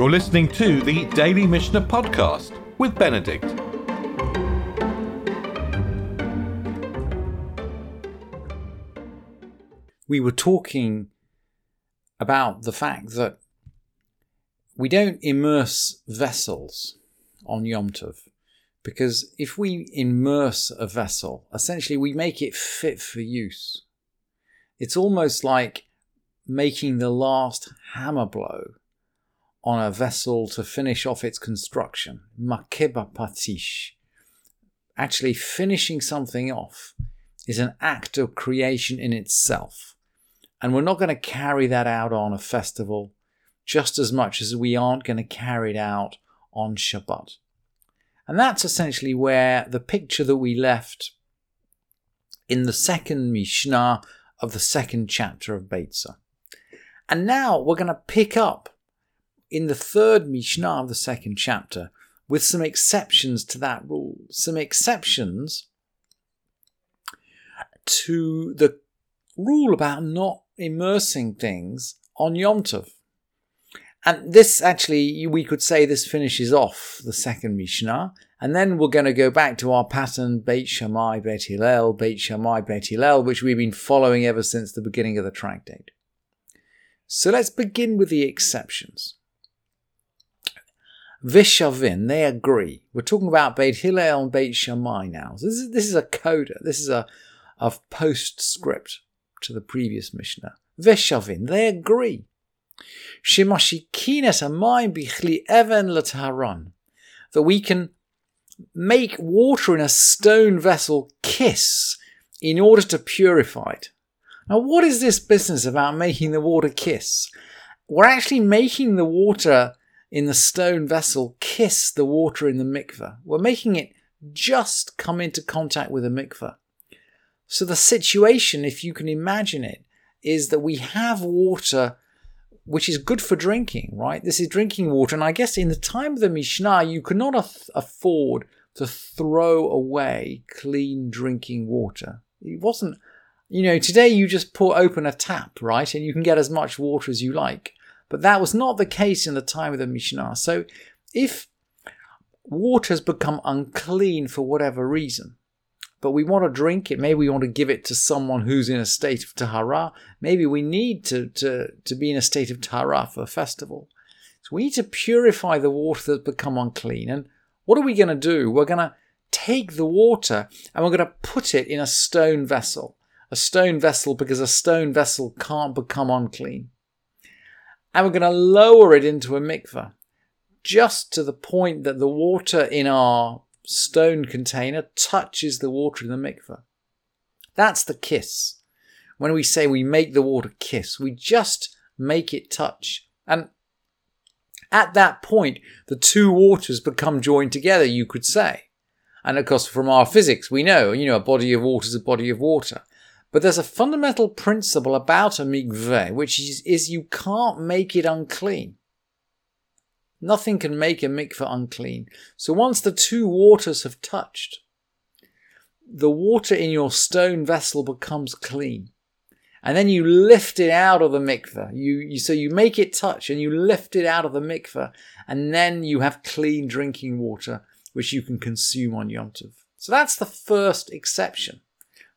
You're listening to the Daily Mishnah Podcast with Benedict. We were talking about the fact that we don't immerse vessels on Yom Tov because if we immerse a vessel, essentially we make it fit for use. It's almost like making the last hammer blow on a vessel to finish off its construction. Makeh bapatish. Actually, finishing something off is an act of creation in itself. And we're not going to carry that out on a festival just as much as we aren't going to carry it out on Shabbat. And that's essentially where the picture that we left in the second Mishnah of the second chapter of Beitza. And now we're going to pick up in the third Mishnah of the second chapter with some exceptions to that rule. Some exceptions to the rule about not immersing things on Yom Tov. And this actually, we could say this finishes off the second Mishnah. And then we're going to go back to our pattern, Beit Shammai, Beit Hillel, Beit Shammai, Beit Hillel, which we've been following ever since the beginning of the tractate. So let's begin with the exceptions. Vishavin, they agree. We're talking about Beit Hillel and Beit Shammai now. So this is this is a coda. This is a, a postscript to the previous Mishnah. Vishavin, they agree. Shemashikines amayim bichli even lataharan. That we can make water in a stone vessel kiss in order to purify it. Now, what is this business about making the water kiss? We're actually making the water in the stone vessel kiss the water in the mikveh. We're making it just come into contact with the mikveh. So the situation, if you can imagine it, is that we have water which is good for drinking, right? This is drinking water. And I guess in the time of the Mishnah, you could not af- afford to throw away clean drinking water. It wasn't, you know, today you just pour open a tap, right? And you can get as much water as you like. But that was not the case in the time of the Mishnah. So if water has become unclean for whatever reason, but we want to drink it, maybe we want to give it to someone who's in a state of tahara, maybe we need to, to, to be in a state of tahara for a festival. So we need to purify the water that's become unclean. And what are we going to do? We're going to take the water and we're going to put it in a stone vessel. A stone vessel because a stone vessel can't become unclean and we're going to lower it into a mikveh just to the point that the water in our stone container touches the water in the mikveh. That's the kiss. When we say we make the water kiss, we just make it touch. And at that point, the two waters become joined together, you could say. And of course, from our physics, we know, you know, a body of water is a body of water. But there's a fundamental principle about a mikveh, which is, is you can't make it unclean. Nothing can make a mikveh unclean. So once the two waters have touched, the water in your stone vessel becomes clean. And then you lift it out of the mikveh. You, you, so you make it touch and you lift it out of the mikveh. And then you have clean drinking water, which you can consume on Yom Tov. So that's the first exception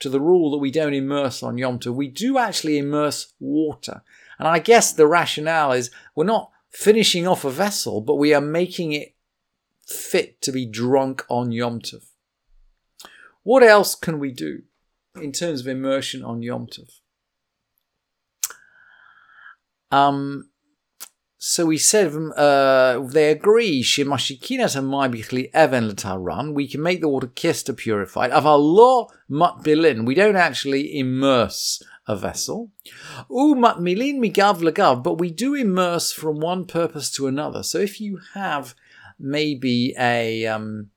to the rule that we don't immerse on Yom Tov. We do actually immerse water. And I guess the rationale is we're not finishing off a vessel, but we are making it fit to be drunk on Yom Tov. What else can we do in terms of immersion on Yom Tov? Um, so we said uh, they agree. Shemashikinas and bichli even run. We can make the water purify it. Of Allah matbilin, we don't actually immerse a vessel. U matbilin migav lagav, but we do immerse from one purpose to another. So if you have maybe a um,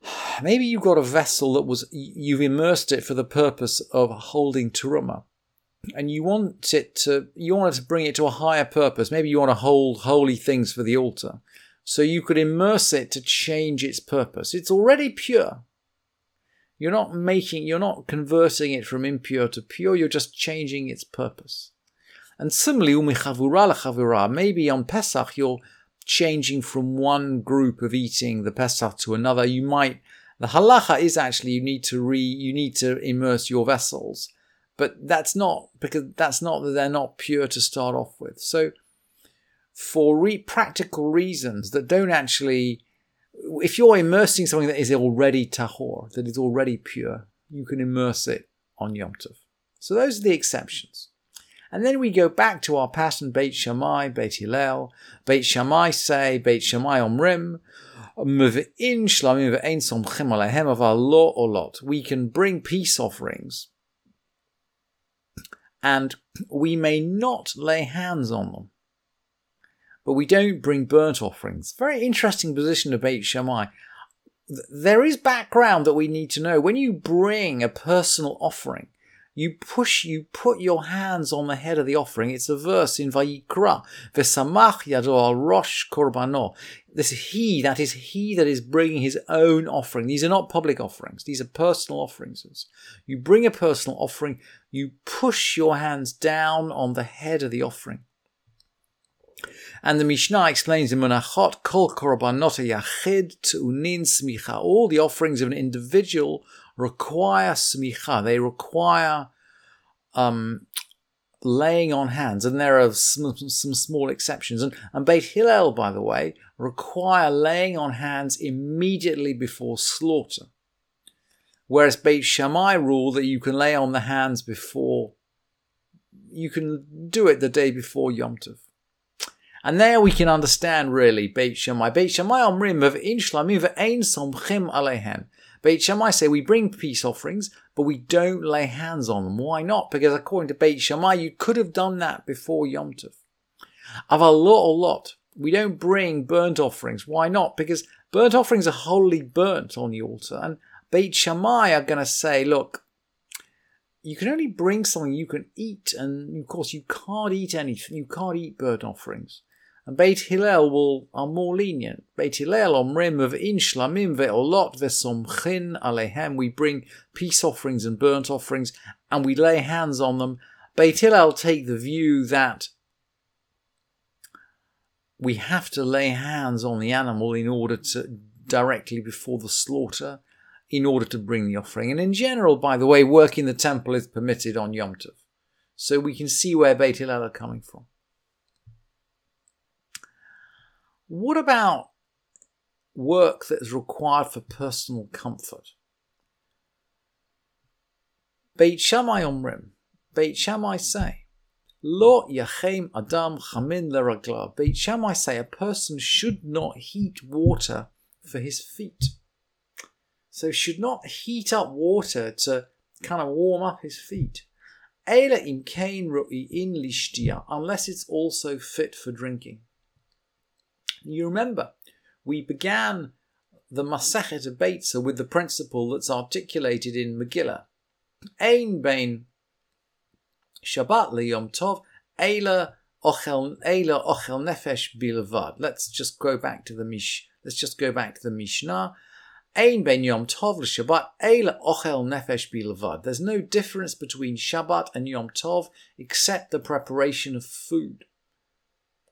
maybe you've got a vessel that was you've immersed it for the purpose of holding teruma and you want it to you want to bring it to a higher purpose. Maybe you want to hold holy things for the altar. So you could immerse it to change its purpose. It's already pure. You're not making you're not converting it from impure to pure, you're just changing its purpose. And similarly, umichavura lechavura, maybe on Pesach you're changing from one group of eating the Pesach to another. You might the halacha is actually you need to re you need to immerse your vessels, but that's not because that's not that they're not pure to start off with. So for re- practical reasons that don't actually if you're immersing something that is already tahor, that is already pure, you can immerse it on Yom Tov. So those are the exceptions. And then we go back to our pattern Beit Shammai, Beit Hillel. Beit Shammai say, Beit Shammai Omrim, Mv'in Shlamim V'ein Somchim Alehem of our law or lot. We can bring peace offerings and we may not lay hands on them. But we don't bring burnt offerings. Very interesting position of Beit Shammai. There is background that we need to know. When you bring a personal offering, you push, you put your hands on the head of the offering. It's a verse in Vayikra. V'samach yado al rosh korbano. This is he, that is he that is bringing his own offering. These are not public offerings. These are personal offerings. You bring a personal offering, you push your hands down on the head of the offering. And the Mishnah explains in Menachot, Kol Korbanot Yachid Tu'unin Smicha. All the offerings of an individual require smicha. They require um, laying on hands, and there are some, some small exceptions. And, and Beit Hillel, by the way, require laying on hands immediately before slaughter. Whereas Beit Shammai rule that you can lay on the hands before, you can do it the day before Yom Tov. And there we can understand really Beit Shammai. Beit Shammai omrim of in shlamim ve'ein somchim alehem. Beit Shammai say we bring peace offerings, but we don't lay hands on them. Why not? Because according to Beit Shammai, you could have done that before Yom Tov. Of a lot, a lot, we don't bring burnt offerings. Why not? Because burnt offerings are wholly burnt on the altar. And Beit Shammai are going to say, look, you can only bring something you can eat, and of course you can't eat anything. You can't eat burnt offerings. And Beit Hillel will are more lenient. Beit Hillel omrim of in shlamim ve'olot ve'somchin alehem. We bring peace offerings and burnt offerings, and we lay hands on them. Beit Hillel take the view that we have to lay hands on the animal in order to directly before the slaughter, in order to bring the offering. And in general, by the way, work in the temple is permitted on Yom Tov. So we can see where Beit Hillel are coming from. What about work that is required for personal comfort? Beit Shammai Omrim, Beit Shammai say, Lo yachem adam chamin leragla. Beit Shammai say a person should not heat water for his feet. So should not heat up water to kind of warm up his feet. Ela im kain in lishtia, unless it's also fit for drinking. You remember, we began the Masechet of with the principle that's articulated in Megillah. Ein bein Shabbat liyom tov, Eila ochel Eila ochel nefesh bilavad. Let's just go back to the Mish. Let's just go back to the Mishnah. Ein ben Yom Tov Shabbat Eila ochel nefesh bilavad. There's no difference between Shabbat and Yom Tov except the preparation of food.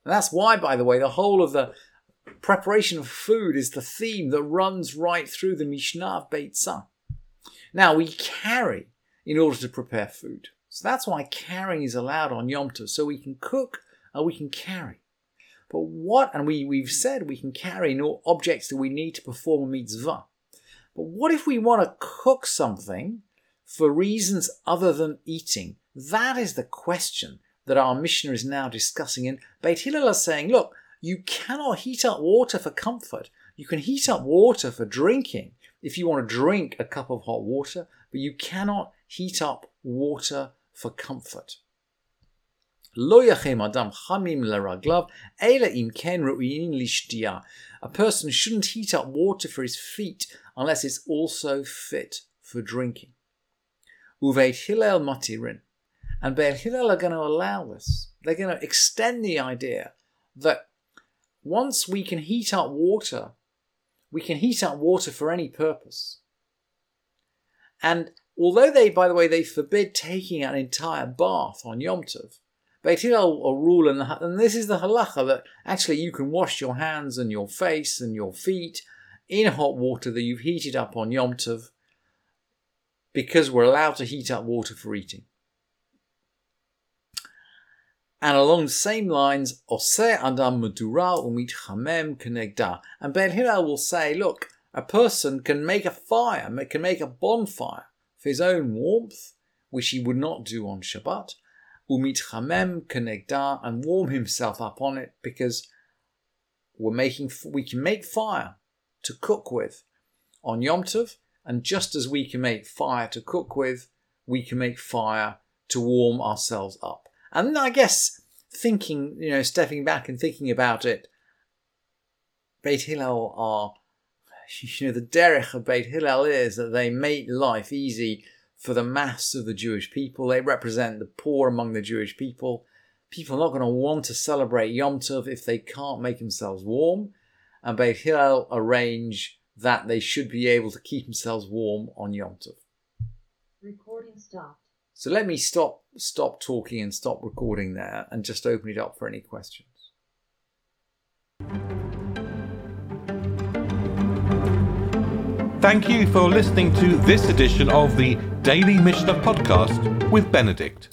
And that's why, by the way, the whole of the preparation of food is the theme that runs right through the Mishnah of. Now, we carry in order to prepare food. So that's why carrying is allowed on Yom Tov. So we can cook and we can carry. But what, and we, we've said we can carry no objects that we need to perform a mitzvah. But what if we want to cook something for reasons other than eating? That is the question that our Mishnah is now discussing. And Beit Hillel is saying, look, you cannot heat up water for comfort. You can heat up water for drinking if you want to drink a cup of hot water, but you cannot heat up water for comfort. A person shouldn't heat up water for his feet unless it's also fit for drinking. Uveit Hillel matirin. And Beit Hillel are going to allow this. They're going to extend the idea that once we can heat up water, we can heat up water for any purpose. And although they, by the way, they forbid taking an entire bath on Yom Tov, Beit Hillel rule, and, and this is the halacha that actually you can wash your hands and your face and your feet in hot water that you've heated up on Yom Tov because we're allowed to heat up water for eating. And along the same lines, Oseh Adam Madura Umit Kenegda. And Beit Hillel will say, look, a person can make a fire, can make a bonfire for his own warmth, which he would not do on Shabbat, umit chamem kenegda, and warm himself up on it because we're making we can make fire to cook with on Yom Tov, and just as we can make fire to cook with, we can make fire to warm ourselves up. And I guess thinking, you know, stepping back and thinking about it, Beit Hillel are, you know, the derech of Beit Hillel is that they make life easy for the mass of the Jewish people. They represent the poor among the Jewish people. People are not going to want to celebrate Yom Tov if they can't make themselves warm. And Beit Hillel arrange that they should be able to keep themselves warm on Yom Tov. Recording stopped. So let me stop stop talking and stop recording there and just open it up for any questions. Thank you for listening to this edition of the Daily Mishnah Podcast with Benedict.